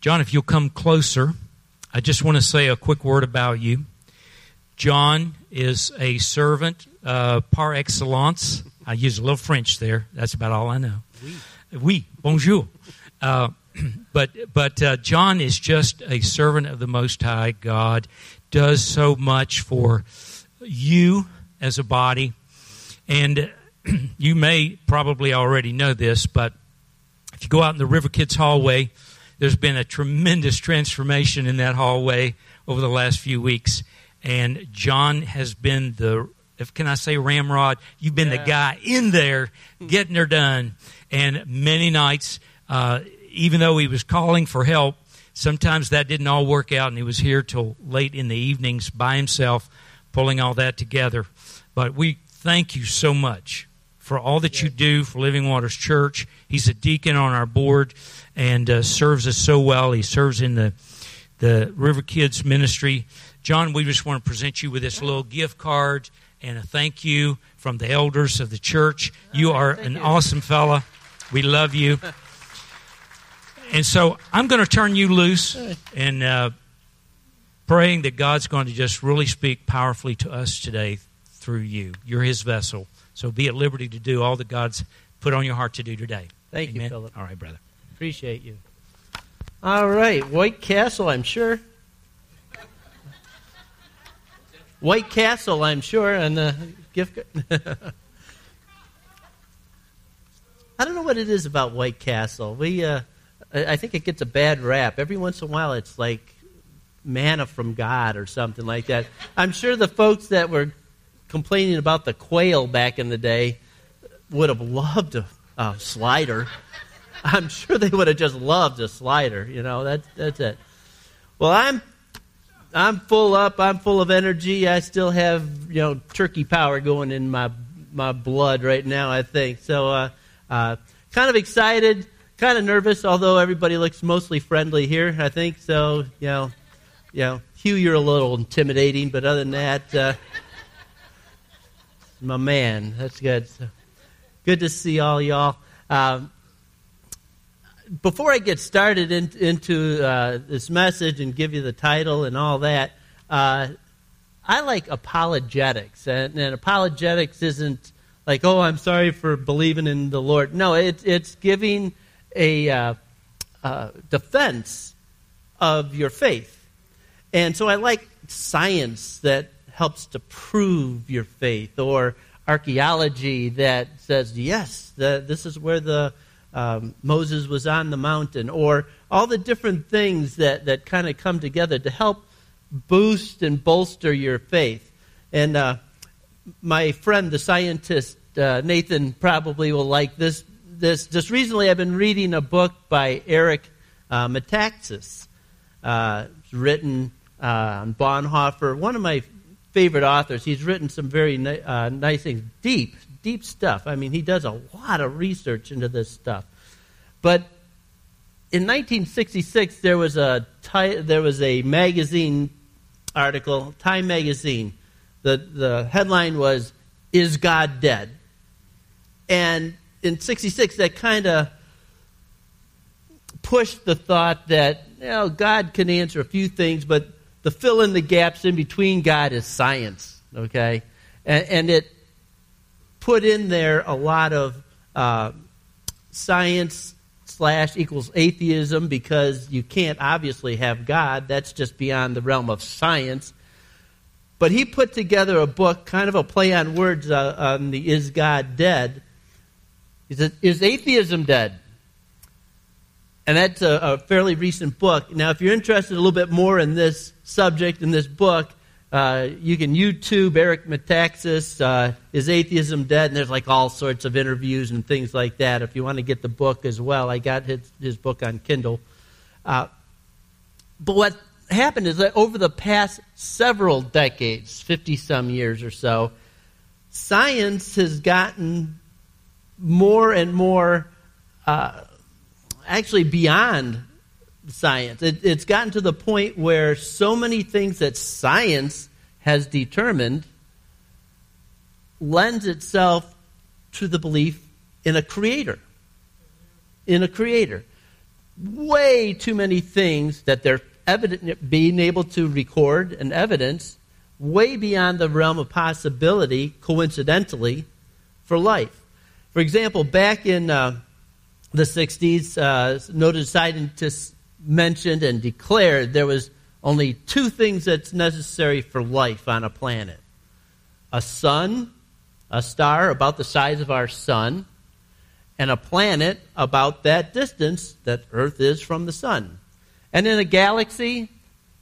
John, if you'll come closer, I just want to say a quick word about you. John is a servant uh, par excellence. I use a little French there. That's about all I know. Oui, oui bonjour. Uh, but but uh, John is just a servant of the Most High God. Does so much for you as a body, and you may probably already know this, but if you go out in the River Kids hallway, there's been a tremendous transformation in that hallway over the last few weeks. And John has been the, if can I say ramrod? You've been yeah. the guy in there getting her done. And many nights, uh, even though he was calling for help, sometimes that didn't all work out, and he was here till late in the evenings by himself, pulling all that together. But we thank you so much for all that you do for Living Waters Church. He's a deacon on our board and uh, serves us so well. He serves in the the River Kids ministry. John, we just want to present you with this little gift card and a thank you from the elders of the church. You are an you. awesome fella. We love you. And so I'm going to turn you loose and uh, praying that God's going to just really speak powerfully to us today through you. You're His vessel. So be at liberty to do all that God's put on your heart to do today. Thank Amen? you, Philip. All right, brother. Appreciate you. All right, White Castle, I'm sure. White Castle, I'm sure, and the gift. I don't know what it is about White Castle. We, uh, I think it gets a bad rap. Every once in a while, it's like manna from God or something like that. I'm sure the folks that were complaining about the quail back in the day would have loved a, a slider. I'm sure they would have just loved a slider. You know, that's that's it. Well, I'm I'm full up. I'm full of energy. I still have you know turkey power going in my my blood right now. I think so. Uh, uh, kind of excited, kind of nervous. Although everybody looks mostly friendly here, I think so. You know, you know, Hugh, you're a little intimidating, but other than that. Uh, my man. That's good. So, good to see all y'all. Um, before I get started in, into uh, this message and give you the title and all that, uh, I like apologetics. And, and, apologetics isn't like, oh, I'm sorry for believing in the Lord. No, it, it's giving a uh, uh defense of your faith. And so I like science that helps to prove your faith, or archaeology that says, yes, the, this is where the um, Moses was on the mountain, or all the different things that, that kind of come together to help boost and bolster your faith. And uh, my friend, the scientist uh, Nathan, probably will like this. This just recently, I've been reading a book by Eric uh, Metaxas, uh, written uh, on Bonhoeffer. One of my favorite authors. He's written some very uh, nice things, deep, deep stuff. I mean, he does a lot of research into this stuff. But in 1966, there was a there was a magazine article, Time magazine. The the headline was "Is God Dead?" And in '66, that kind of pushed the thought that you know God can answer a few things, but the fill in the gaps in between God is science, okay? And, and it put in there a lot of uh, science slash equals atheism because you can't obviously have God. That's just beyond the realm of science. But he put together a book, kind of a play on words uh, on the Is God Dead? He said, Is atheism dead? And that's a, a, fairly recent book. Now, if you're interested a little bit more in this subject, in this book, uh, you can YouTube Eric Metaxas, uh, Is Atheism Dead? And there's like all sorts of interviews and things like that. If you want to get the book as well, I got his, his book on Kindle. Uh, but what happened is that over the past several decades, 50 some years or so, science has gotten more and more uh, actually beyond science. It, it's gotten to the point where so many things that science has determined lends itself to the belief in a creator. In a creator. way too many things that they're evident, being able to record and evidence way beyond the realm of possibility, coincidentally, for life. For example, back in uh, the 60s, uh, noted scientists mentioned and declared there was only two things that's necessary for life on a planet a sun, a star about the size of our sun, and a planet about that distance that Earth is from the sun. And in a galaxy,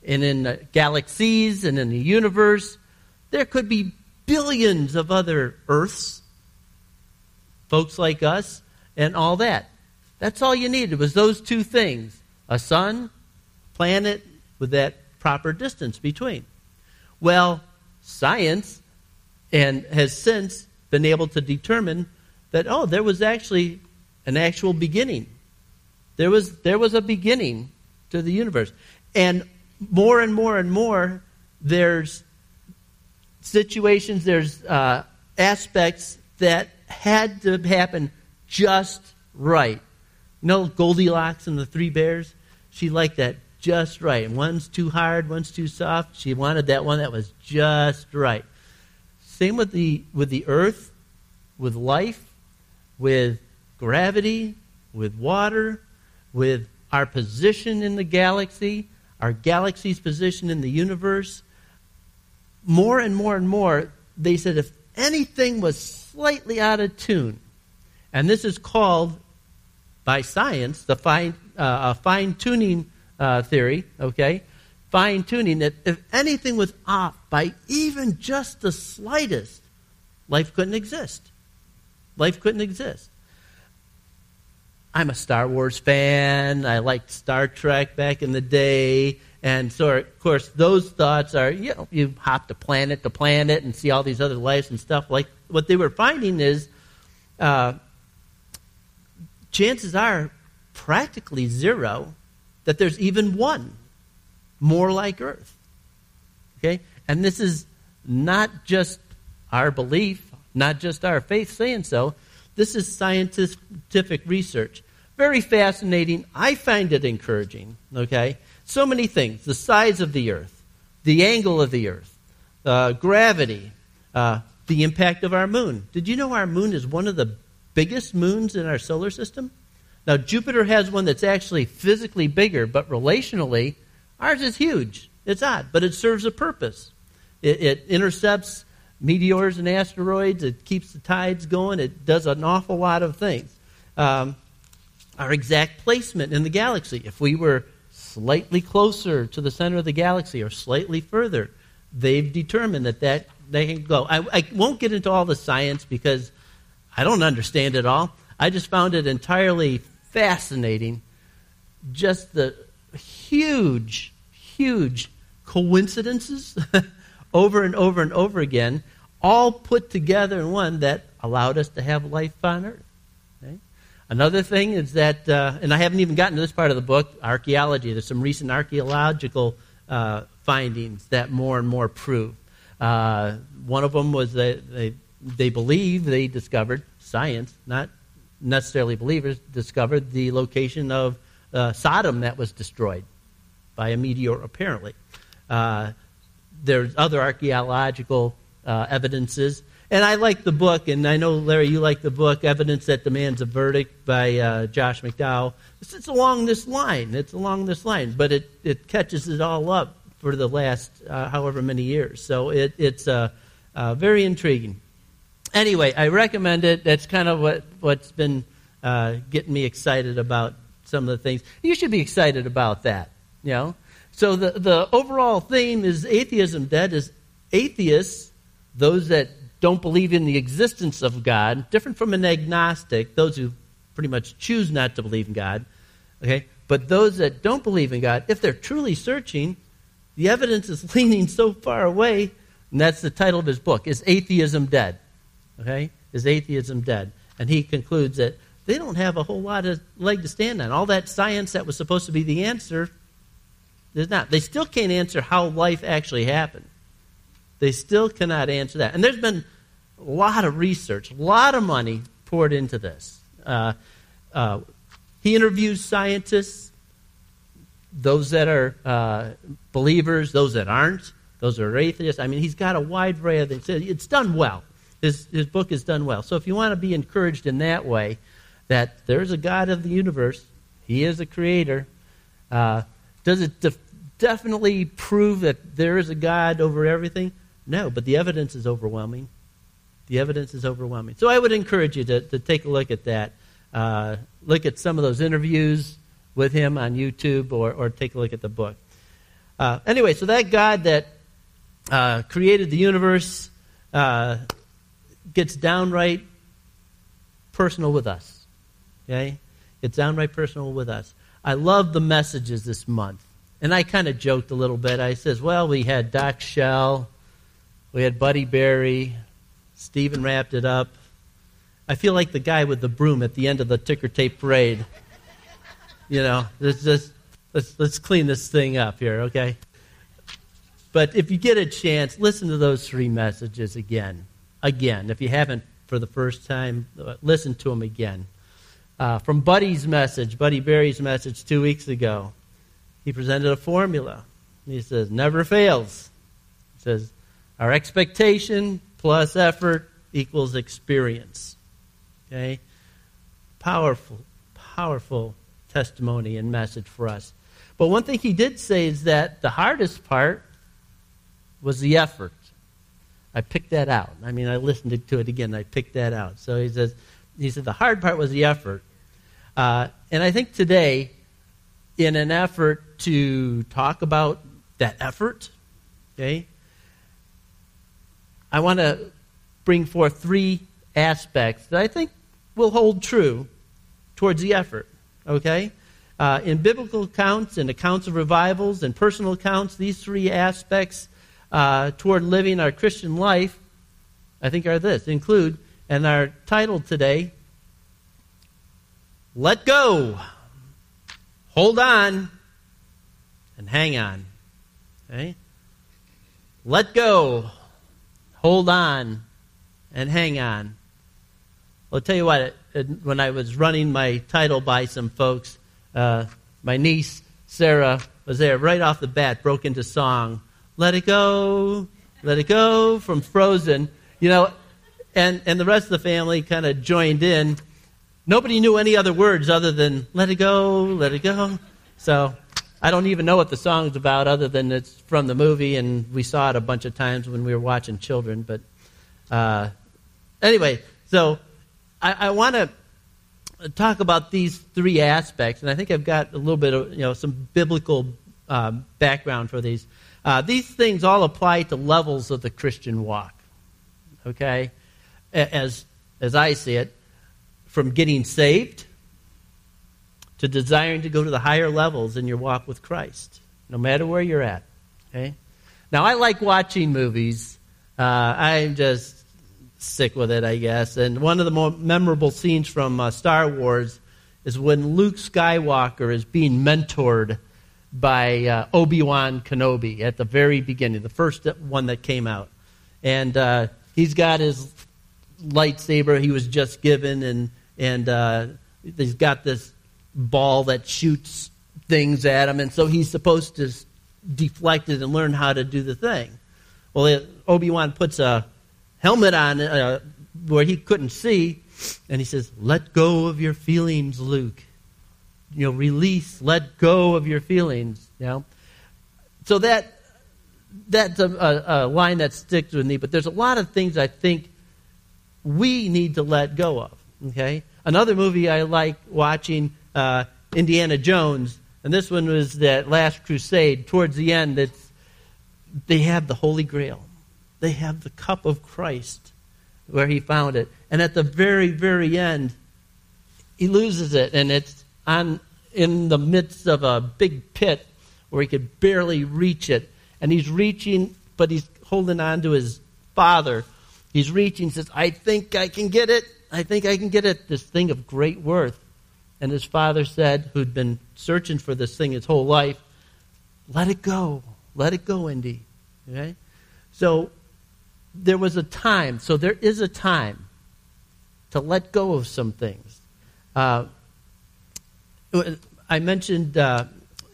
and in galaxies, and in the universe, there could be billions of other Earths, folks like us, and all that. That's all you needed was those two things a sun, planet with that proper distance between. Well, science and has since been able to determine that oh, there was actually an actual beginning. There was there was a beginning to the universe. And more and more and more there's situations, there's uh, aspects that had to happen just right. You know Goldilocks and the Three Bears? She liked that just right. One's too hard, one's too soft. She wanted that one that was just right. Same with the with the earth, with life, with gravity, with water, with our position in the galaxy, our galaxy's position in the universe. More and more and more, they said if anything was slightly out of tune, and this is called by science the fine, uh, fine tuning uh, theory, okay? Fine tuning that if anything was off by even just the slightest, life couldn't exist. Life couldn't exist. I'm a Star Wars fan. I liked Star Trek back in the day. And so, of course, those thoughts are, you know, you hop to planet to planet and see all these other lives and stuff. Like, what they were finding is uh, chances are practically zero that there's even one more like Earth. Okay? And this is not just our belief, not just our faith saying so. This is scientific research. Very fascinating. I find it encouraging. Okay? So many things the size of the earth, the angle of the earth, uh, gravity, uh, the impact of our moon. Did you know our moon is one of the biggest moons in our solar system? Now, Jupiter has one that's actually physically bigger, but relationally, ours is huge. It's odd, but it serves a purpose. It, it intercepts meteors and asteroids, it keeps the tides going, it does an awful lot of things. Um, our exact placement in the galaxy. If we were slightly closer to the center of the galaxy or slightly further, they've determined that, that they can go. I, I won't get into all the science because I don't understand it all. I just found it entirely fascinating. Just the huge, huge coincidences over and over and over again, all put together in one that allowed us to have life on Earth. Another thing is that, uh, and I haven't even gotten to this part of the book, archaeology. There's some recent archaeological uh, findings that more and more prove. Uh, one of them was that they, they believe they discovered, science, not necessarily believers, discovered the location of uh, Sodom that was destroyed by a meteor, apparently. Uh, there's other archaeological uh, evidences and I like the book, and I know, Larry, you like the book, Evidence That Demands a Verdict by uh, Josh McDowell. It's, it's, along this line. It's along this line, but it, it catches it all up for the last uh, however many years. So it, it's uh, very intriguing. Anyway, I recommend it. That's kind of what, what's been uh, getting me excited about some of the things. You should be excited about that, you know? So the, the overall theme is atheism dead is atheists, those that don't believe in the existence of God, different from an agnostic, those who pretty much choose not to believe in God. Okay? But those that don't believe in God, if they're truly searching, the evidence is leaning so far away, and that's the title of his book, Is Atheism Dead? Okay? Is Atheism Dead? And he concludes that they don't have a whole lot of leg to stand on. All that science that was supposed to be the answer is not. They still can't answer how life actually happened. They still cannot answer that. And there's been a lot of research, a lot of money poured into this. Uh, uh, he interviews scientists, those that are uh, believers, those that aren't, those that are atheists. I mean, he's got a wide variety of things. It's done well. His, his book is done well. So if you want to be encouraged in that way, that there's a God of the universe, He is a creator, uh, does it def- definitely prove that there is a God over everything? No, but the evidence is overwhelming. The evidence is overwhelming. So I would encourage you to, to take a look at that. Uh, look at some of those interviews with him on YouTube or, or take a look at the book. Uh, anyway, so that God that uh, created the universe uh, gets downright personal with us. Okay? It's downright personal with us. I love the messages this month. And I kind of joked a little bit. I says, well, we had Doc Shell, we had Buddy Barry, Stephen wrapped it up. I feel like the guy with the broom at the end of the ticker tape parade. You know, let's just let's let's clean this thing up here, okay? But if you get a chance, listen to those three messages again. Again, if you haven't for the first time, listen to them again. Uh, from Buddy's message, Buddy Barry's message two weeks ago, he presented a formula. He says, never fails. He says, our expectation plus effort equals experience. Okay? Powerful, powerful testimony and message for us. But one thing he did say is that the hardest part was the effort. I picked that out. I mean, I listened to it again. I picked that out. So he says, he said the hard part was the effort. Uh, and I think today, in an effort to talk about that effort, okay, I want to bring forth three aspects that I think will hold true towards the effort. Okay? Uh, in biblical accounts and accounts of revivals and personal accounts, these three aspects uh, toward living our Christian life, I think, are this include, and our title today, Let Go, Hold On, and Hang On. Okay? Let go, hold on, and hang on. I'll tell you what, when I was running my title by some folks, uh, my niece, Sarah, was there right off the bat, broke into song. Let it go, let it go from Frozen. You know, and, and the rest of the family kind of joined in. Nobody knew any other words other than let it go, let it go. So I don't even know what the song's about other than it's from the movie, and we saw it a bunch of times when we were watching children. But uh, anyway, so I, I want to talk about these three aspects, and I think I've got a little bit of you know some biblical um, background for these. Uh, these things all apply to levels of the Christian walk. Okay, as as I see it, from getting saved to desiring to go to the higher levels in your walk with Christ, no matter where you're at. Okay? Now, I like watching movies. Uh, I'm just sick with it, I guess. And one of the more memorable scenes from uh, Star Wars is when Luke Skywalker is being mentored by uh, Obi Wan Kenobi at the very beginning, the first one that came out. And uh, he's got his lightsaber he was just given, and, and uh, he's got this ball that shoots things at him, and so he's supposed to deflect it and learn how to do the thing. Well, Obi Wan puts a helmet on uh, where he couldn't see, and he says, "Let go of your feelings, Luke. You know, release, let go of your feelings." You know, so that that's a, a, a line that sticks with me. But there's a lot of things I think we need to let go of. Okay, another movie I like watching uh, Indiana Jones, and this one was that Last Crusade. Towards the end, it's, they have the Holy Grail. They have the cup of Christ where he found it. And at the very, very end, he loses it, and it's on in the midst of a big pit where he could barely reach it. And he's reaching, but he's holding on to his father. He's reaching, says, I think I can get it. I think I can get it. This thing of great worth. And his father said, who'd been searching for this thing his whole life, let it go. Let it go, Indy. Okay? So there was a time, so there is a time to let go of some things. Uh, I mentioned uh,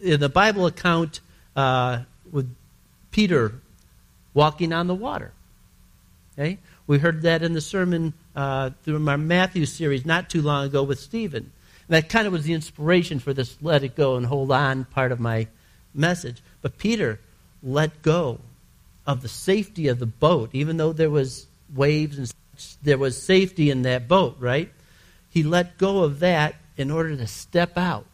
in the Bible account uh, with Peter walking on the water. Okay? We heard that in the sermon uh, through our Matthew series not too long ago with Stephen. And that kind of was the inspiration for this let it go and hold on part of my message. But Peter let go of the safety of the boat, even though there was waves and there was safety in that boat, right? He let go of that in order to step out,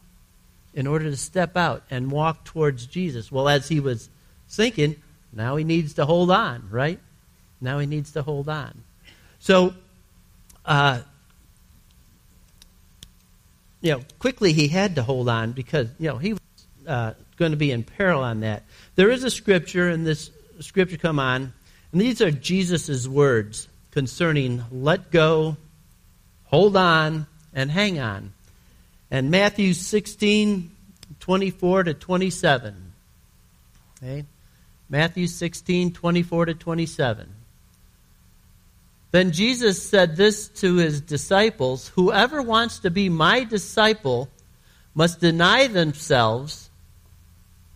in order to step out and walk towards Jesus. Well, as he was sinking, now he needs to hold on, right? Now he needs to hold on. So, uh, you know, quickly he had to hold on because, you know, he was uh, going to be in peril on that. There is a scripture, and this scripture come on, and these are Jesus' words concerning let go, hold on, and hang on. And Matthew 16, 24 to 27. Okay? Matthew 16, 24 to 27. Then Jesus said this to his disciples Whoever wants to be my disciple must deny themselves,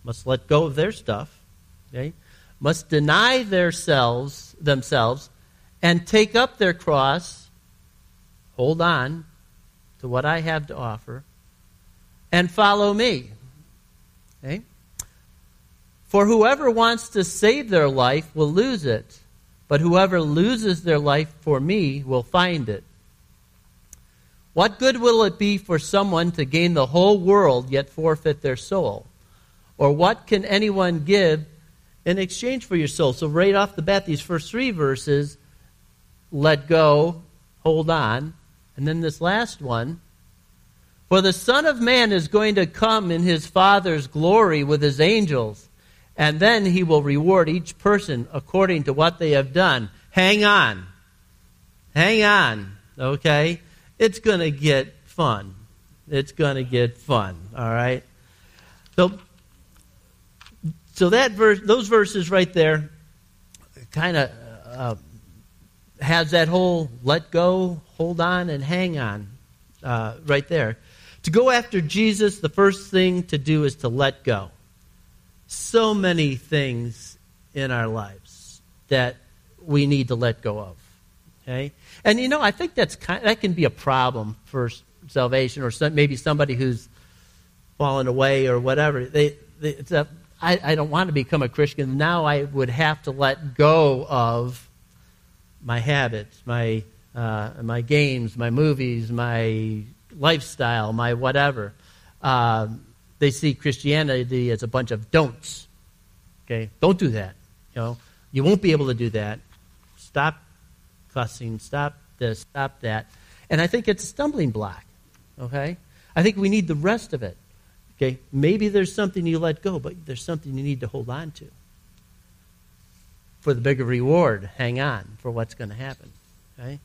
must let go of their stuff, okay? must deny themselves, themselves and take up their cross, hold on to what I have to offer, and follow me. Okay? For whoever wants to save their life will lose it but whoever loses their life for me will find it. What good will it be for someone to gain the whole world yet forfeit their soul? Or what can anyone give in exchange for your soul? So, right off the bat, these first three verses let go, hold on. And then this last one For the Son of Man is going to come in his Father's glory with his angels and then he will reward each person according to what they have done. Hang on. Hang on. Okay? It's going to get fun. It's going to get fun. All right? So, so that verse, those verses right there kind of uh, has that whole let go, hold on, and hang on uh, right there. To go after Jesus, the first thing to do is to let go so many things in our lives that we need to let go of. Okay? And you know, I think that's kind, that can be a problem for salvation or some, maybe somebody who's fallen away or whatever. They, they, a, I, I don't want to become a Christian. Now I would have to let go of my habits, my, uh, my games, my movies, my lifestyle, my whatever. Um, they see Christianity as a bunch of don'ts. Okay, don't do that. You know, you won't be able to do that. Stop cussing. Stop this. Stop that. And I think it's a stumbling block. Okay, I think we need the rest of it. Okay, maybe there's something you let go, but there's something you need to hold on to. For the bigger reward, hang on for what's going to happen. Okay,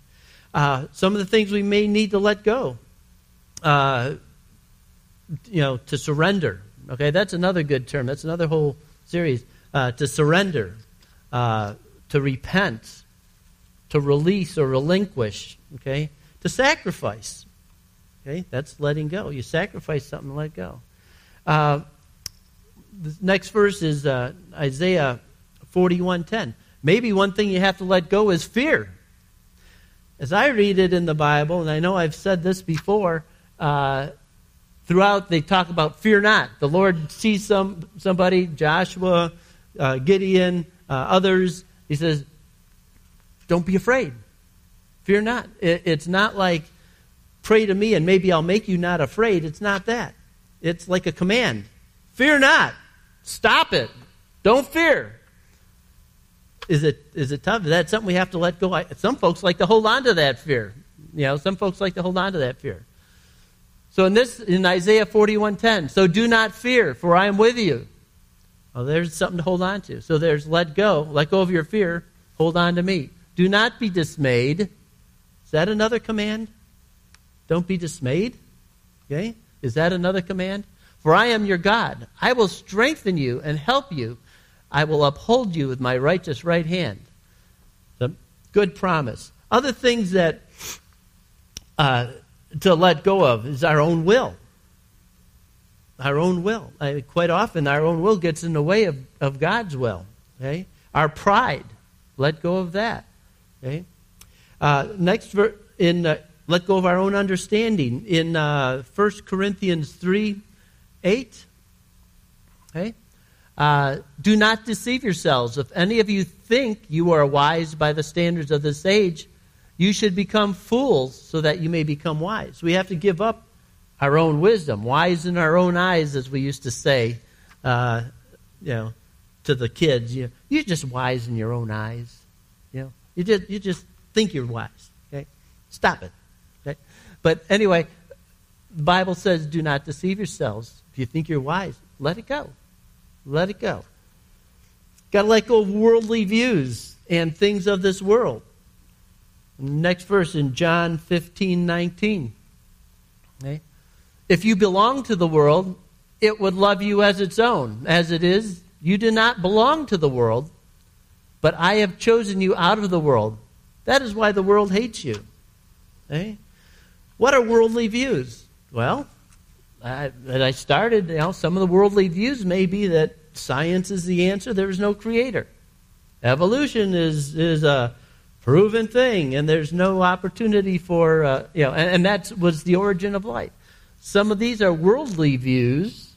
uh, some of the things we may need to let go. Uh, you know, to surrender. Okay, that's another good term. That's another whole series. Uh, to surrender, uh, to repent, to release or relinquish. Okay, to sacrifice. Okay, that's letting go. You sacrifice something, to let go. Uh, the next verse is uh, Isaiah forty-one ten. Maybe one thing you have to let go is fear. As I read it in the Bible, and I know I've said this before, uh, throughout they talk about fear not. The Lord sees some somebody, Joshua, uh, Gideon, uh, others. He says, "Don't be afraid. Fear not." It, it's not like pray to me and maybe I'll make you not afraid. It's not that. It's like a command. Fear not. Stop it. Don't fear. Is it is it tough? Is that something we have to let go? Some folks like to hold on to that fear. You know, some folks like to hold on to that fear. So in this in Isaiah 41:10, so do not fear, for I am with you. Oh, there's something to hold on to. So there's let go, let go of your fear, hold on to me. Do not be dismayed. Is that another command? Don't be dismayed. Okay? Is that another command? For I am your God. I will strengthen you and help you. I will uphold you with my righteous right hand. The good promise. Other things that uh, to let go of is our own will. our own will. I, quite often, our own will gets in the way of, of God's will. Okay? Our pride, let go of that. Okay? Uh, next, ver- in uh, let go of our own understanding. In uh, 1 Corinthians 3 8, okay? Uh, do not deceive yourselves. If any of you think you are wise by the standards of this age, you should become fools so that you may become wise. We have to give up our own wisdom, wise in our own eyes, as we used to say, uh, you know, to the kids. You, you're just wise in your own eyes. You know, you just you just think you're wise. Okay, stop it. Okay, but anyway, the Bible says, "Do not deceive yourselves. If you think you're wise, let it go. Let it go. Got to let go of worldly views and things of this world." Next verse in John 15, 19. Okay? If you belong to the world, it would love you as its own. As it is, you do not belong to the world, but I have chosen you out of the world. That is why the world hates you. Okay? What are worldly views? Well, I, I started, you know, some of the worldly views may be that science is the answer, there is no creator. Evolution is, is a proven thing, and there's no opportunity for, uh, you know, and, and that was the origin of life. Some of these are worldly views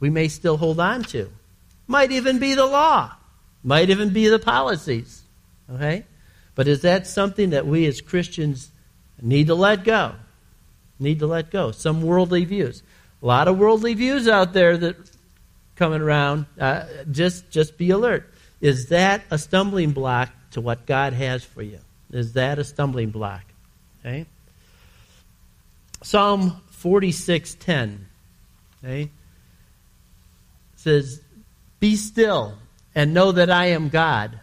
we may still hold on to. Might even be the law, might even be the policies. Okay? But is that something that we as Christians need to let go? Need to let go. Some worldly views. A lot of worldly views out there that coming around. Uh, just just be alert. Is that a stumbling block to what God has for you? Is that a stumbling block? Okay? Psalm 46:10. Okay? says, "Be still and know that I am God.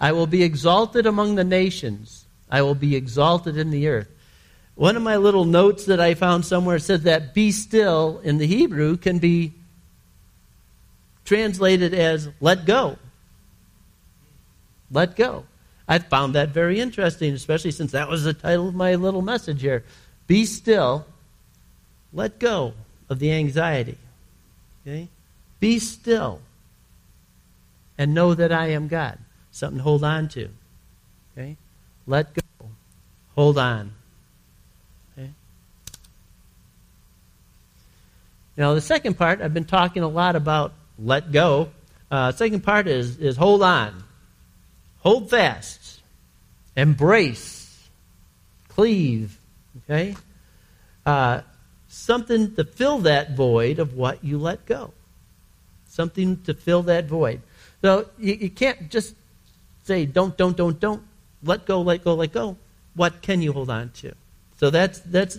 I will be exalted among the nations. I will be exalted in the earth." One of my little notes that I found somewhere said that "be still" in the Hebrew can be translated as "let go." Let go. I found that very interesting, especially since that was the title of my little message here. Be still let go of the anxiety. Okay? Be still and know that I am God. Something to hold on to. Okay? Let go. Hold on. Okay? Now, the second part, I've been talking a lot about let go. Uh, second part is, is hold on. Hold fast. Embrace. Cleave. Okay? Uh, something to fill that void of what you let go. Something to fill that void. So you, you can't just say, don't, don't, don't, don't. Let go, let go, let go. What can you hold on to? So that's, that's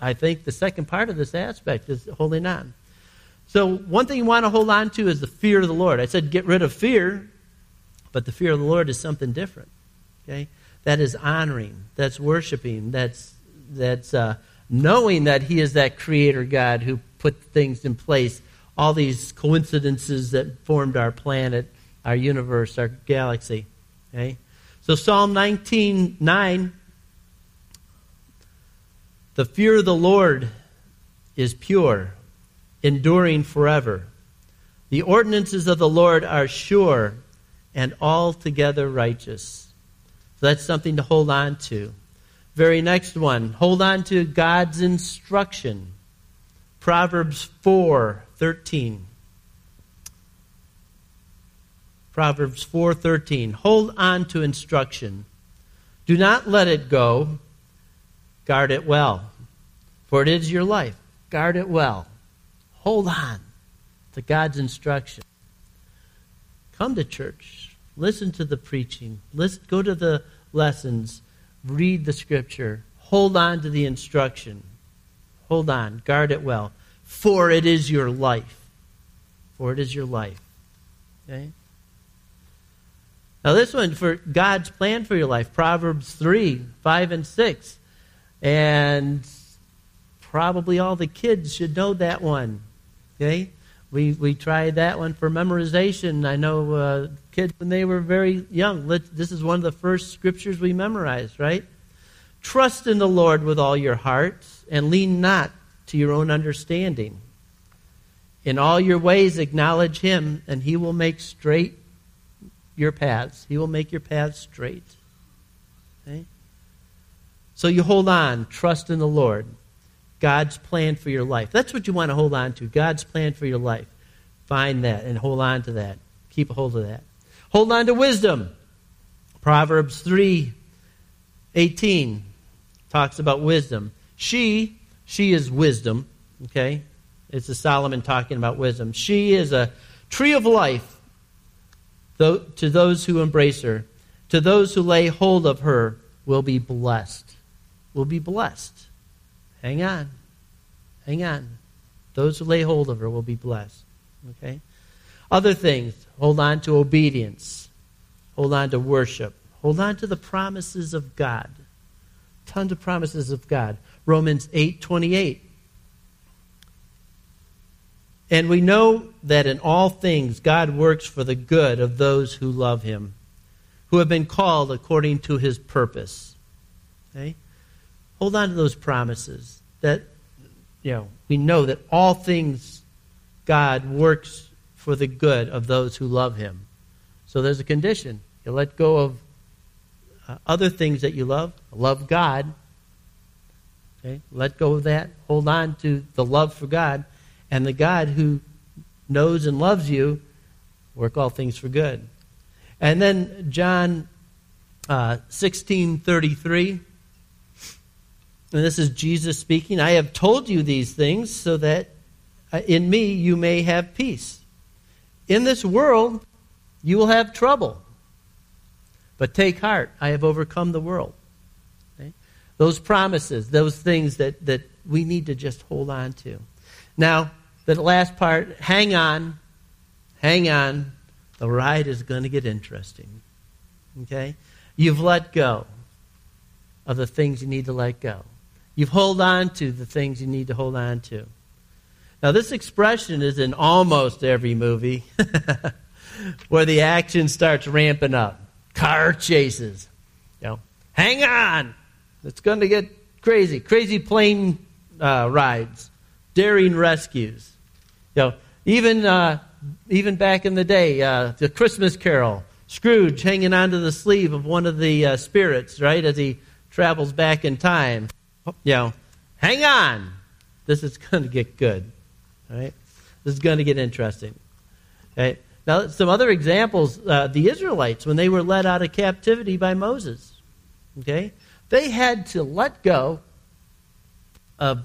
I think, the second part of this aspect is holding on. So one thing you want to hold on to is the fear of the Lord. I said get rid of fear, but the fear of the Lord is something different. Okay? That is honoring. That's worshiping. That's, that's uh, knowing that He is that creator God who put things in place, all these coincidences that formed our planet, our universe, our galaxy. Okay? So Psalm 19 9, the fear of the Lord is pure, enduring forever. The ordinances of the Lord are sure and altogether righteous. So that's something to hold on to. Very next one, hold on to God's instruction. Proverbs 4:13. Proverbs 4:13. Hold on to instruction. Do not let it go. Guard it well. For it is your life. Guard it well. Hold on to God's instruction. Come to church. Listen to the preaching. Listen, go to the lessons read the scripture, hold on to the instruction. Hold on, guard it well. For it is your life. For it is your life. Okay? Now, this one for God's plan for your life Proverbs 3, 5, and 6. And probably all the kids should know that one. Okay? We, we tried that one for memorization. I know uh, kids when they were very young. Let, this is one of the first scriptures we memorized, right? Trust in the Lord with all your heart and lean not to your own understanding. In all your ways, acknowledge him, and he will make straight your paths. He will make your paths straight. Okay? So you hold on, trust in the Lord. God's plan for your life. That's what you want to hold on to. God's plan for your life. Find that and hold on to that. Keep a hold of that. Hold on to wisdom. Proverbs 3 18 talks about wisdom. She, she is wisdom, okay? It's a Solomon talking about wisdom. She is a tree of life to those who embrace her. To those who lay hold of her will be blessed. Will be blessed. Hang on. Hang on. Those who lay hold of her will be blessed. Okay? Other things, hold on to obedience. Hold on to worship. Hold on to the promises of God. Tons of promises of God. Romans 8 28. And we know that in all things God works for the good of those who love him, who have been called according to his purpose. Okay? Hold on to those promises that you know, we know that all things God works for the good of those who love him. So there's a condition. You let go of uh, other things that you love. Love God. Okay? Let go of that. Hold on to the love for God. And the God who knows and loves you, work all things for good. And then John uh, 16 33. And this is Jesus speaking. I have told you these things so that uh, in me you may have peace. In this world you will have trouble. But take heart, I have overcome the world. Okay? Those promises, those things that, that we need to just hold on to. Now, the last part, hang on. Hang on. The ride is going to get interesting. Okay? You've let go of the things you need to let go. You've hold on to the things you need to hold on to. Now, this expression is in almost every movie where the action starts ramping up. Car chases. You know, hang on. It's going to get crazy. Crazy plane uh, rides. Daring rescues. You know, even, uh, even back in the day, uh, the Christmas Carol, Scrooge hanging onto the sleeve of one of the uh, spirits, right, as he travels back in time you know, hang on. This is going to get good. All right? This is going to get interesting. Okay? Now, some other examples uh, the Israelites, when they were led out of captivity by Moses, okay, they had to let go of,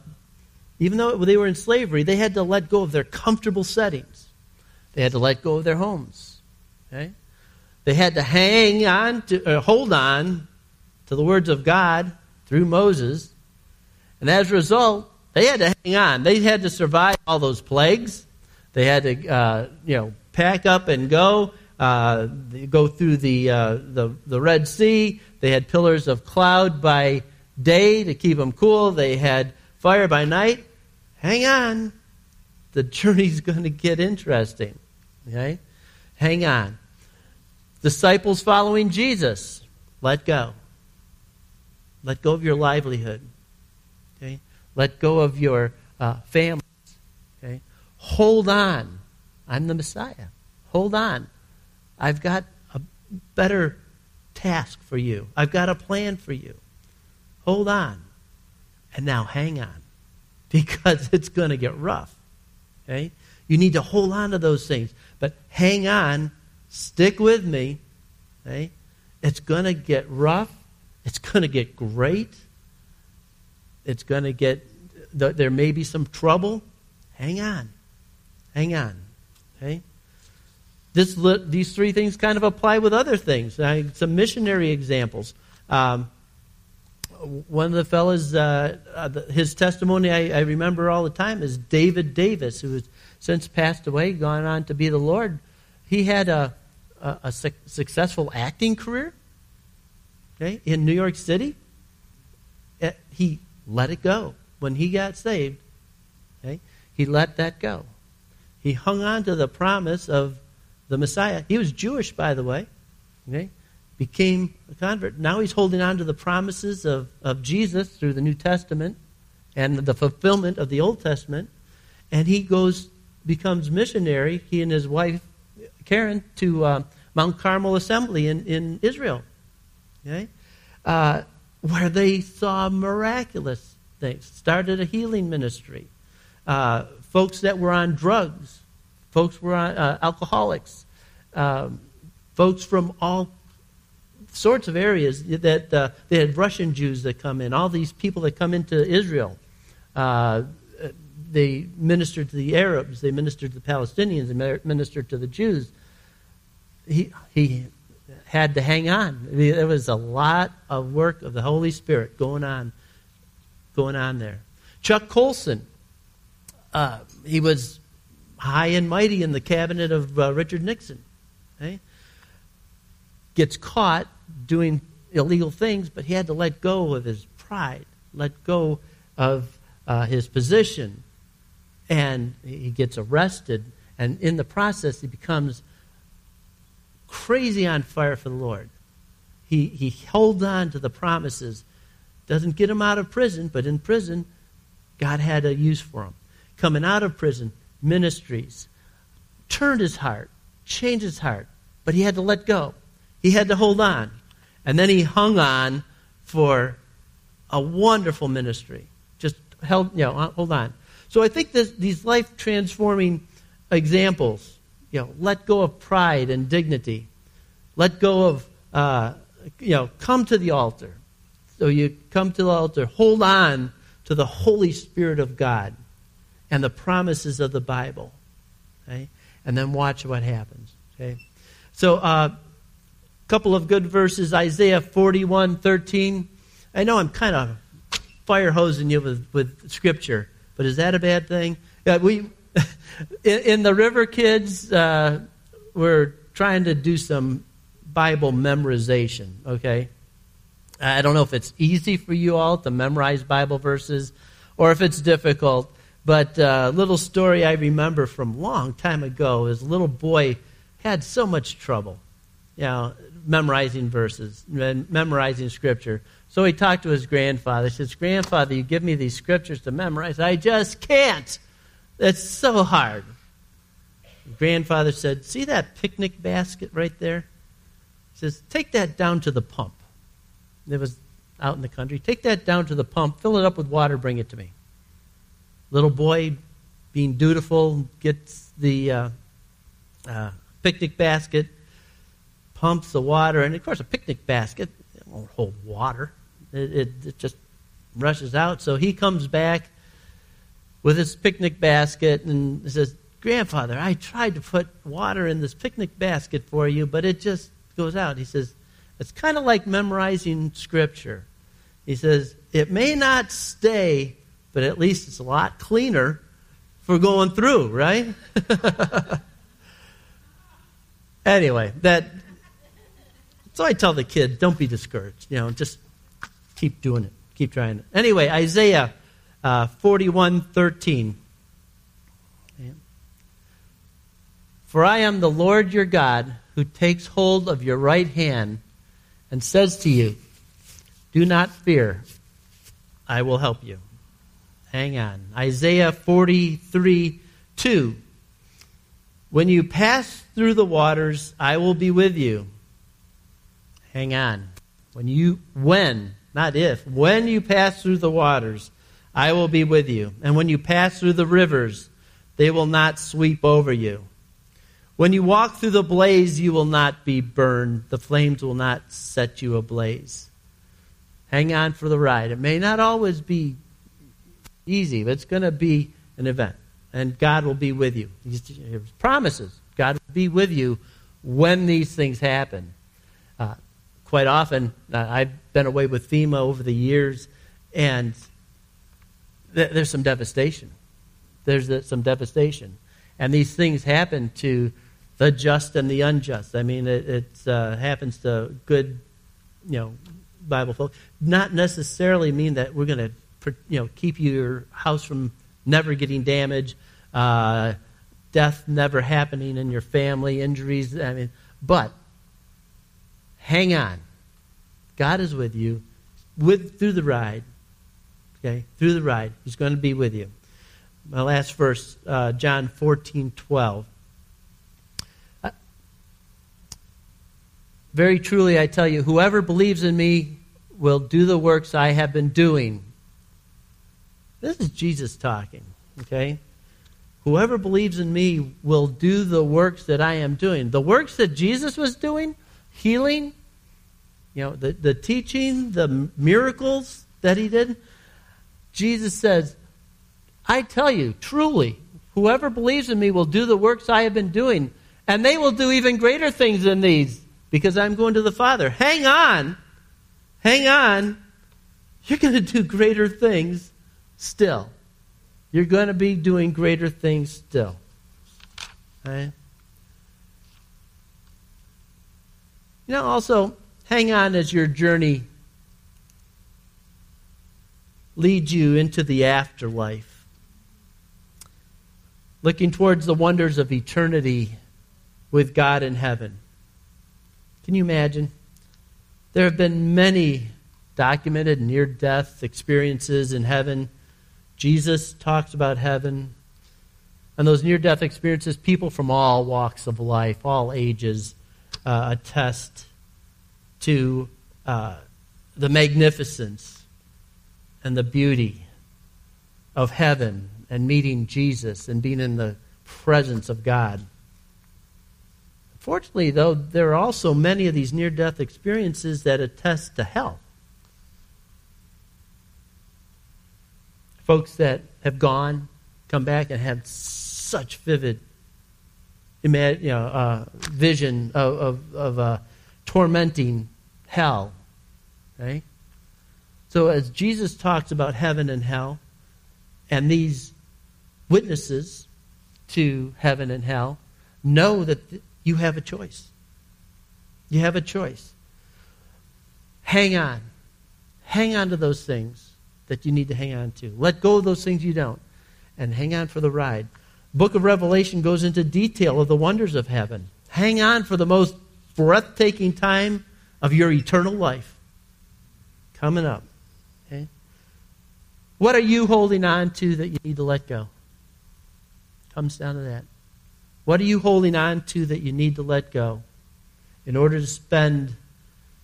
even though they were in slavery, they had to let go of their comfortable settings. They had to let go of their homes. Okay? They had to hang on to, uh, hold on to the words of God through Moses and as a result, they had to hang on. They had to survive all those plagues. They had to, uh, you know, pack up and go. Uh, go through the, uh, the the Red Sea. They had pillars of cloud by day to keep them cool. They had fire by night. Hang on, the journey's going to get interesting. Okay, hang on. Disciples following Jesus, let go. Let go of your livelihood. Let go of your uh, families. Okay? Hold on. I'm the Messiah. Hold on. I've got a better task for you. I've got a plan for you. Hold on. And now hang on. Because it's going to get rough. Okay? You need to hold on to those things. But hang on. Stick with me. Okay? It's going to get rough. It's going to get great. It's going to get, there may be some trouble. Hang on. Hang on. Okay? This, these three things kind of apply with other things. Uh, some missionary examples. Um, one of the fellows, uh, uh, his testimony I, I, remember all the time is David Davis, who has since passed away, gone on to be the Lord. He had a, a, a su- successful acting career okay, in New York City. Uh, he let it go. When he got saved, okay, he let that go. He hung on to the promise of the Messiah. He was Jewish, by the way. Okay? Became a convert. Now he's holding on to the promises of, of Jesus through the New Testament and the fulfillment of the Old Testament. And he goes becomes missionary, he and his wife, Karen, to uh, Mount Carmel Assembly in, in Israel. Okay? Uh, where they saw miraculous things, started a healing ministry. Uh, folks that were on drugs, folks were on uh, alcoholics, um, folks from all sorts of areas that uh, they had Russian Jews that come in, all these people that come into Israel. Uh, they ministered to the Arabs, they ministered to the Palestinians, they ministered to the Jews. He, he had to hang on. There was a lot of work of the Holy Spirit going on, going on there. Chuck Colson, uh, he was high and mighty in the cabinet of uh, Richard Nixon. Okay? Gets caught doing illegal things, but he had to let go of his pride, let go of uh, his position, and he gets arrested. And in the process, he becomes crazy on fire for the Lord. He, he holds on to the promises. Doesn't get him out of prison, but in prison, God had a use for him. Coming out of prison, ministries, turned his heart, changed his heart, but he had to let go. He had to hold on. And then he hung on for a wonderful ministry. Just held, you know, hold on. So I think this, these life transforming examples, you know, let go of pride and dignity. Let go of, uh, you know, come to the altar. So you come to the altar, hold on to the Holy Spirit of God and the promises of the Bible. Okay? And then watch what happens. Okay? So, a uh, couple of good verses Isaiah 41 13. I know I'm kind of fire hosing you with, with scripture, but is that a bad thing? Uh, we, in, in, the River Kids, uh, we're trying to do some Bible memorization, okay? I don't know if it's easy for you all to memorize Bible verses or if it's difficult. But a uh, little story I remember from a long time ago is a little boy had so much trouble, you know, memorizing verses, memorizing scripture. So he talked to his grandfather. He says, Grandfather, you give me these scriptures to memorize. I just can't. That's so hard. grandfather said, See that picnic basket right there? He says, Take that down to the pump. It was out in the country. Take that down to the pump, fill it up with water, bring it to me. Little boy, being dutiful, gets the uh, uh, picnic basket, pumps the water, and of course, a picnic basket won't hold water. It, it, it just rushes out. So he comes back with his picnic basket and says, Grandfather, I tried to put water in this picnic basket for you, but it just goes out. He says, It's kind of like memorizing Scripture. He says, It may not stay but at least it's a lot cleaner for going through, right? anyway, that so I tell the kids, don't be discouraged. You know, just keep doing it. Keep trying it. Anyway, Isaiah uh, 41 13. For I am the Lord your God who takes hold of your right hand and says to you, Do not fear, I will help you. Hang on. Isaiah 43 2. When you pass through the waters, I will be with you. Hang on. When you, when, not if, when you pass through the waters, I will be with you. And when you pass through the rivers, they will not sweep over you. When you walk through the blaze, you will not be burned. The flames will not set you ablaze. Hang on for the ride. It may not always be easy, but it's going to be an event. And God will be with you. He promises God will be with you when these things happen. Uh, quite often, uh, I've been away with FEMA over the years, and th- there's some devastation. There's some devastation. And these things happen to the just and the unjust. I mean, it, it uh, happens to good, you know, Bible folk. Not necessarily mean that we're going to you know, keep your house from never getting damaged, uh, death never happening in your family, injuries. I mean, but hang on. God is with you with through the ride. Okay, through the ride, He's going to be with you. my last verse, uh, John 14 12. Very truly, I tell you, whoever believes in me will do the works I have been doing. This is Jesus talking, okay? Whoever believes in me will do the works that I am doing. The works that Jesus was doing, healing, you know, the, the teaching, the miracles that he did, Jesus says, I tell you, truly, whoever believes in me will do the works I have been doing, and they will do even greater things than these, because I'm going to the Father. Hang on. Hang on. You're going to do greater things still. You're going to be doing greater things still. You know, also, hang on as your journey leads you into the afterlife. Looking towards the wonders of eternity with God in heaven. Can you imagine? There have been many documented near death experiences in heaven Jesus talks about heaven. And those near death experiences, people from all walks of life, all ages, uh, attest to uh, the magnificence and the beauty of heaven and meeting Jesus and being in the presence of God. Fortunately, though, there are also many of these near death experiences that attest to hell. folks that have gone come back and have such vivid you know, uh, vision of, of, of uh, tormenting hell. Right? So, as Jesus talks about heaven and hell, and these witnesses to heaven and hell know that you have a choice. You have a choice. Hang on. Hang on to those things that you need to hang on to. Let go of those things you don't and hang on for the ride. Book of Revelation goes into detail of the wonders of heaven. Hang on for the most breathtaking time of your eternal life coming up. Okay? What are you holding on to that you need to let go? Comes down to that. What are you holding on to that you need to let go in order to spend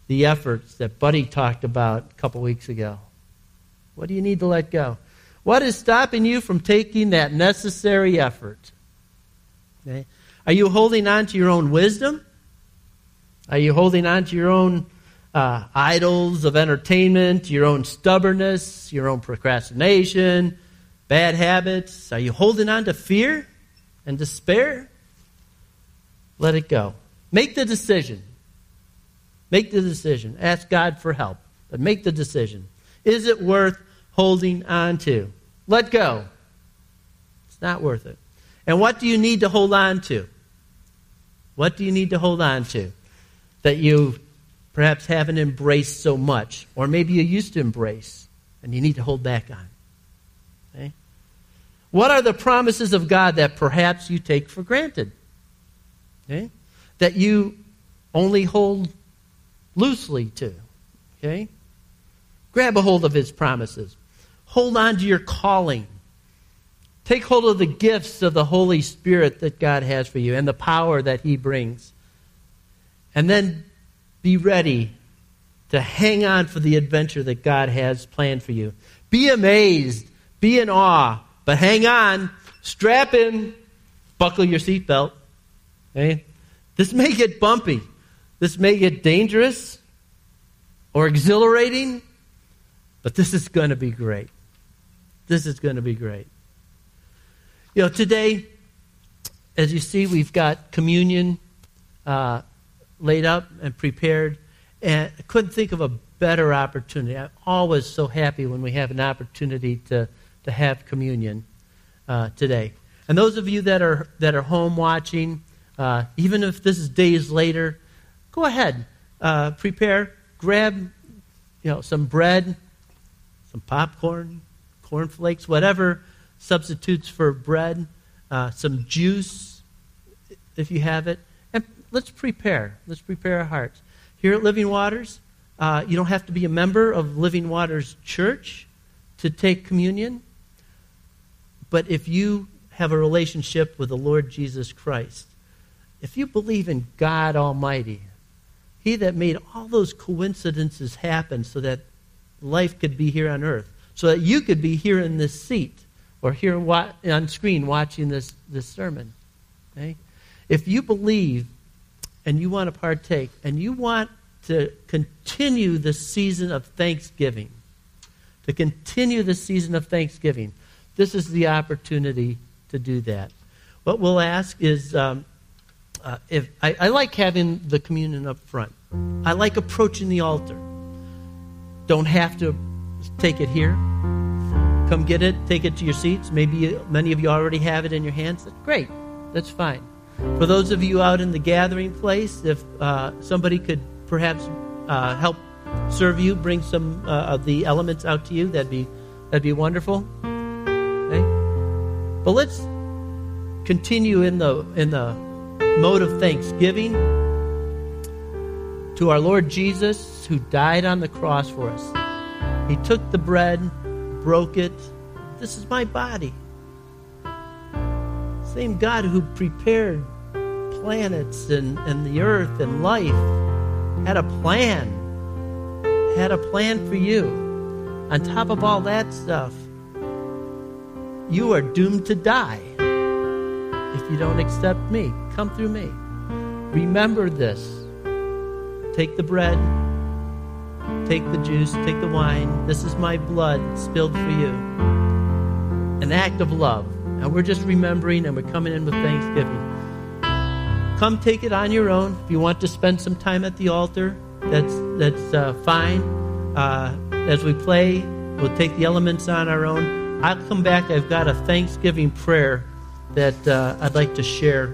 the efforts that Buddy talked about a couple weeks ago? What do you need to let go? What is stopping you from taking that necessary effort? Okay? Are you holding on to your own wisdom? Are you holding on to your own uh, idols of entertainment, your own stubbornness, your own procrastination, bad habits? Are you holding on to fear and despair? Let it go. Make the decision. Make the decision. Ask God for help, but make the decision. Is it worth holding on to? Let go. It's not worth it. And what do you need to hold on to? What do you need to hold on to that you perhaps haven't embraced so much? Or maybe you used to embrace and you need to hold back on? Okay? What are the promises of God that perhaps you take for granted? Okay? That you only hold loosely to? Okay? Grab a hold of his promises. Hold on to your calling. Take hold of the gifts of the Holy Spirit that God has for you and the power that he brings. And then be ready to hang on for the adventure that God has planned for you. Be amazed, be in awe, but hang on, strap in, buckle your seatbelt. Okay? This may get bumpy. This may get dangerous or exhilarating but this is going to be great. This is going to be great. You know, today, as you see, we've got communion uh, laid up and prepared. And I couldn't think of a better opportunity. I'm always so happy when we have an opportunity to, to have communion uh, today. And those of you that are, that are home watching, uh, even if this is days later, go ahead, uh, prepare, grab you know, some bread, some popcorn, cornflakes, whatever substitutes for bread, uh, some juice if you have it. And let's prepare. Let's prepare our hearts. Here at Living Waters, uh, you don't have to be a member of Living Waters Church to take communion. But if you have a relationship with the Lord Jesus Christ, if you believe in God Almighty, He that made all those coincidences happen so that life could be here on earth, so that you could be here in this seat or here on screen watching this, this sermon. Okay? If you believe and you want to partake and you want to continue the season of thanksgiving, to continue the season of thanksgiving, this is the opportunity to do that. What we'll ask is um, uh, if I, I like having the communion up front. I like approaching the altar. Don't have to take it here. Come get it, take it to your seats. Maybe many of you already have it in your hands. That's Great, that's fine. For those of you out in the gathering place, if uh, somebody could perhaps uh, help serve you, bring some uh, of the elements out to you, that'd be that'd be wonderful. Okay? But let's continue in the in the mode of thanksgiving to our Lord Jesus who died on the cross for us. He took the bread, broke it. This is my body. Same God who prepared planets and, and the earth and life had a plan. Had a plan for you. On top of all that stuff, you are doomed to die if you don't accept me. Come through me. Remember this. Take the bread, take the juice, take the wine. This is my blood spilled for you. An act of love. And we're just remembering and we're coming in with thanksgiving. Come take it on your own. If you want to spend some time at the altar, that's, that's uh, fine. Uh, as we play, we'll take the elements on our own. I'll come back. I've got a Thanksgiving prayer that uh, I'd like to share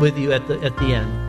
with you at the, at the end.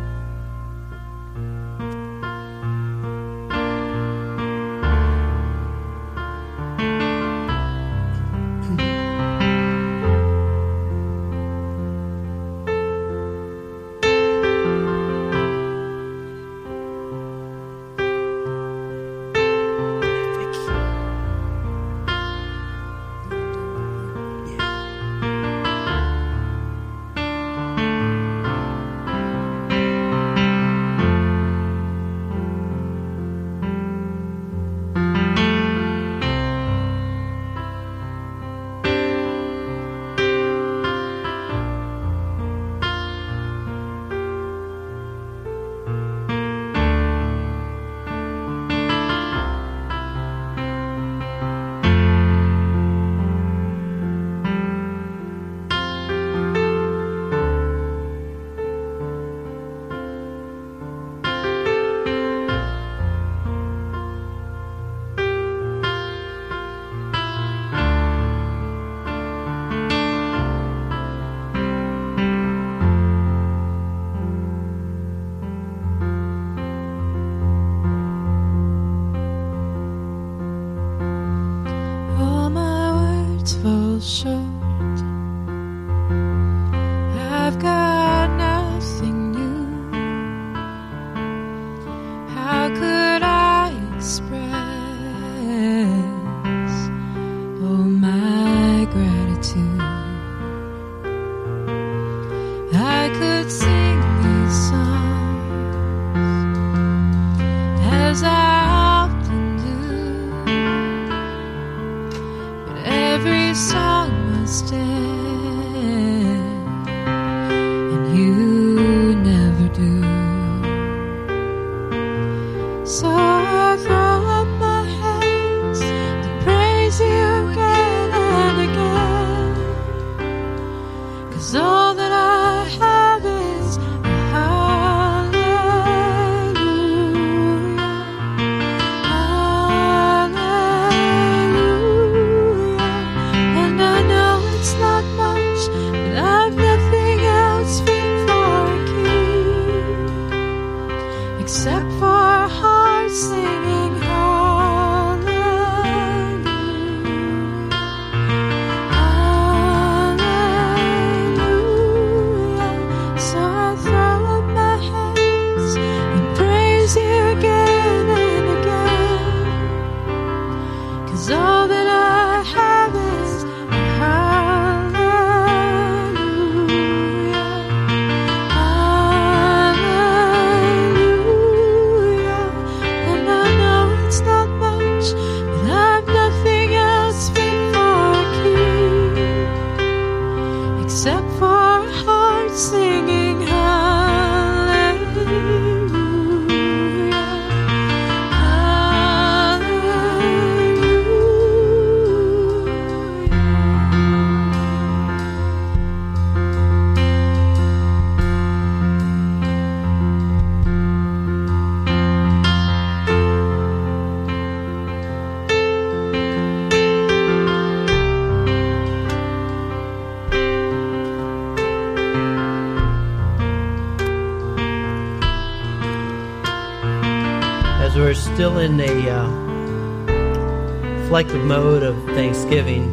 Reflective mode of Thanksgiving.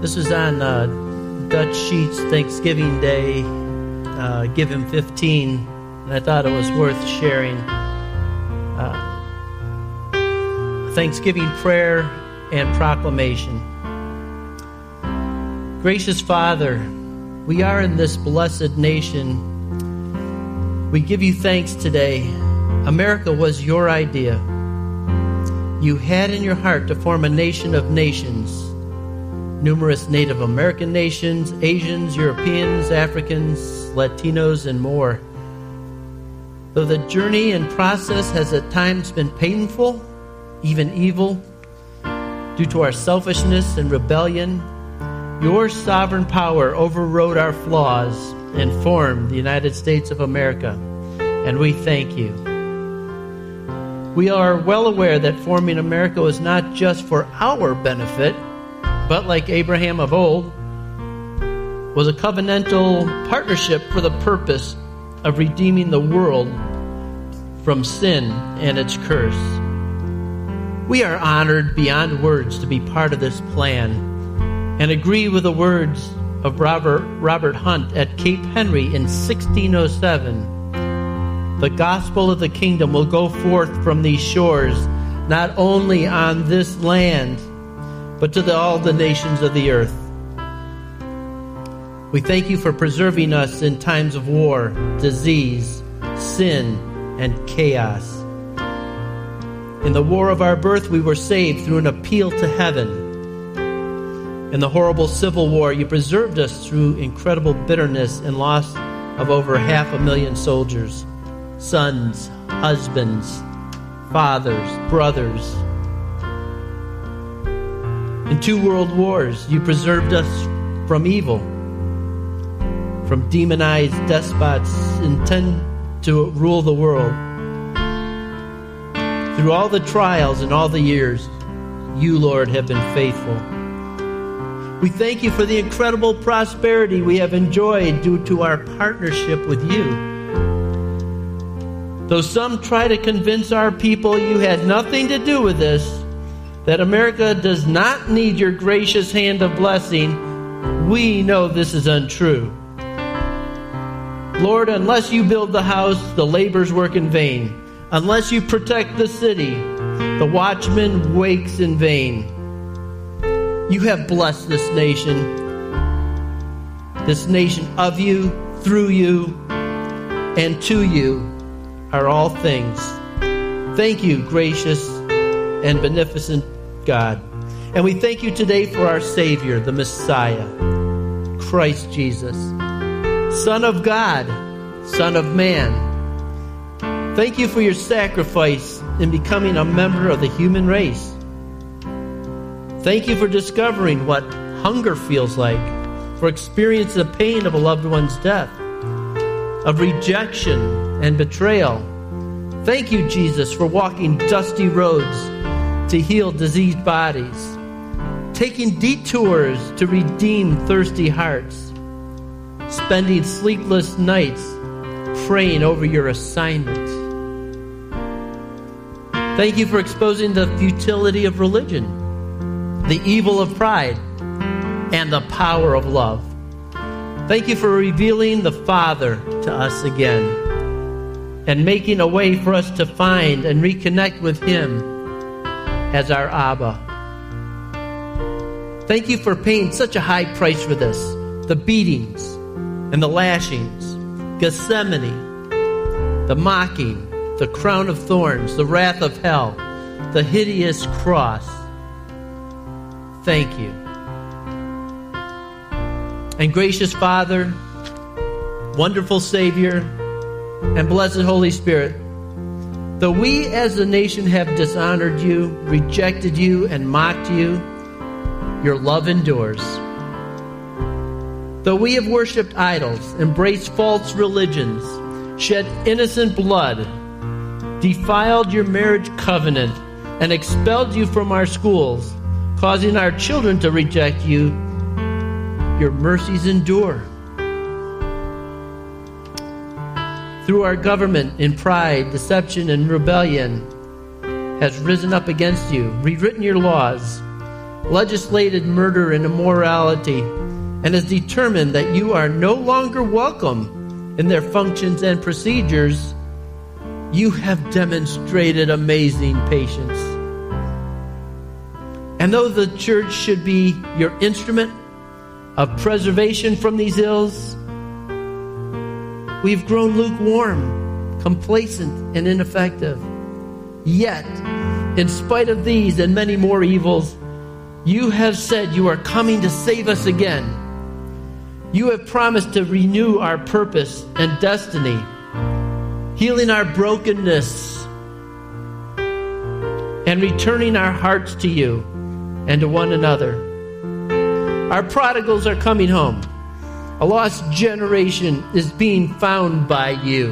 This was on uh, Dutch Sheets Thanksgiving Day, uh, Give Him 15, and I thought it was worth sharing. Uh, Thanksgiving prayer and proclamation. Gracious Father, we are in this blessed nation. We give you thanks today. America was your idea. You had in your heart to form a nation of nations. Numerous Native American nations, Asians, Europeans, Africans, Latinos, and more. Though the journey and process has at times been painful, even evil, due to our selfishness and rebellion, your sovereign power overrode our flaws and formed the United States of America, and we thank you. We are well aware that forming America was not just for our benefit, but like Abraham of old, was a covenantal partnership for the purpose of redeeming the world from sin and its curse. We are honored beyond words to be part of this plan and agree with the words of Robert, Robert Hunt at Cape Henry in 1607. The gospel of the kingdom will go forth from these shores, not only on this land, but to the, all the nations of the earth. We thank you for preserving us in times of war, disease, sin, and chaos. In the war of our birth, we were saved through an appeal to heaven. In the horrible civil war, you preserved us through incredible bitterness and loss of over half a million soldiers, sons, husbands, fathers, brothers. In two world wars, you preserved us from evil, from demonized despots intent to rule the world. Through all the trials and all the years, you, Lord, have been faithful. We thank you for the incredible prosperity we have enjoyed due to our partnership with you. Though some try to convince our people you had nothing to do with this, that America does not need your gracious hand of blessing, we know this is untrue. Lord, unless you build the house, the labors work in vain. Unless you protect the city, the watchman wakes in vain. You have blessed this nation, this nation of you, through you, and to you are all things. Thank you, gracious and beneficent God. And we thank you today for our Savior, the Messiah, Christ Jesus, Son of God, Son of Man. Thank you for your sacrifice in becoming a member of the human race. Thank you for discovering what hunger feels like, for experiencing the pain of a loved one's death, of rejection and betrayal. Thank you, Jesus, for walking dusty roads to heal diseased bodies, taking detours to redeem thirsty hearts, spending sleepless nights praying over your assignment. Thank you for exposing the futility of religion the evil of pride, and the power of love. Thank you for revealing the Father to us again and making a way for us to find and reconnect with Him as our Abba. Thank you for paying such a high price for this the beatings and the lashings, Gethsemane, the mocking, the crown of thorns, the wrath of hell, the hideous cross thank you. And gracious Father, wonderful Savior, and blessed Holy Spirit, though we as a nation have dishonored you, rejected you, and mocked you, your love endures. Though we have worshiped idols, embraced false religions, shed innocent blood, defiled your marriage covenant, and expelled you from our schools, causing our children to reject you, your mercies endure. through our government in pride, deception, and rebellion has risen up against you, rewritten your laws, legislated murder and immorality, and has determined that you are no longer welcome in their functions and procedures, you have demonstrated amazing patience. And though the church should be your instrument of preservation from these ills, we've grown lukewarm, complacent, and ineffective. Yet, in spite of these and many more evils, you have said you are coming to save us again. You have promised to renew our purpose and destiny, healing our brokenness, and returning our hearts to you and to one another. Our prodigals are coming home. A lost generation is being found by you.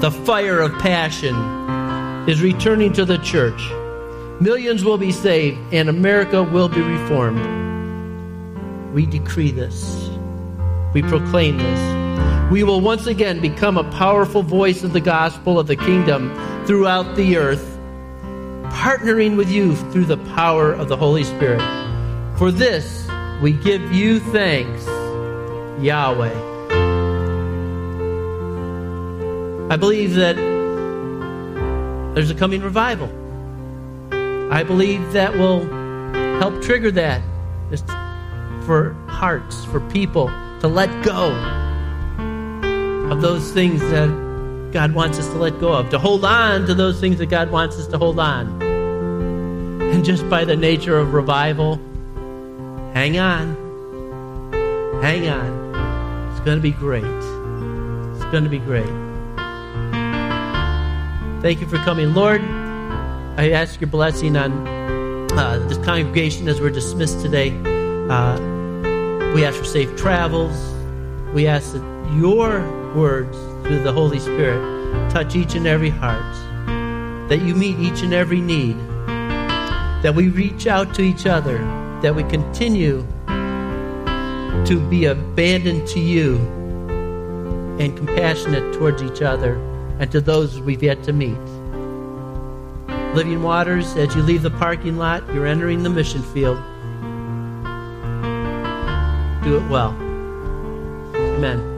The fire of passion is returning to the church. Millions will be saved, and America will be reformed. We decree this. We proclaim this. We will once again become a powerful voice of the gospel of the kingdom throughout the earth, partnering with you through the power of the Holy Spirit. For this, we give you thanks, Yahweh. I believe that there's a coming revival. I believe that will help trigger that for hearts, for people to let go of those things that God wants us to let go of, to hold on to those things that God wants us to hold on. And just by the nature of revival, hang on. Hang on. It's going to be great. It's going to be great. Thank you for coming. Lord, I ask your blessing on uh, this congregation as we're dismissed today. Uh, we ask for safe travels. We ask that your words through the Holy Spirit touch each and every heart, that you meet each and every need, that we reach out to each other, that we continue to be abandoned to you and compassionate towards each other and to those we've yet to meet. Living Waters, as you leave the parking lot, you're entering the mission field. Do it well. Amen.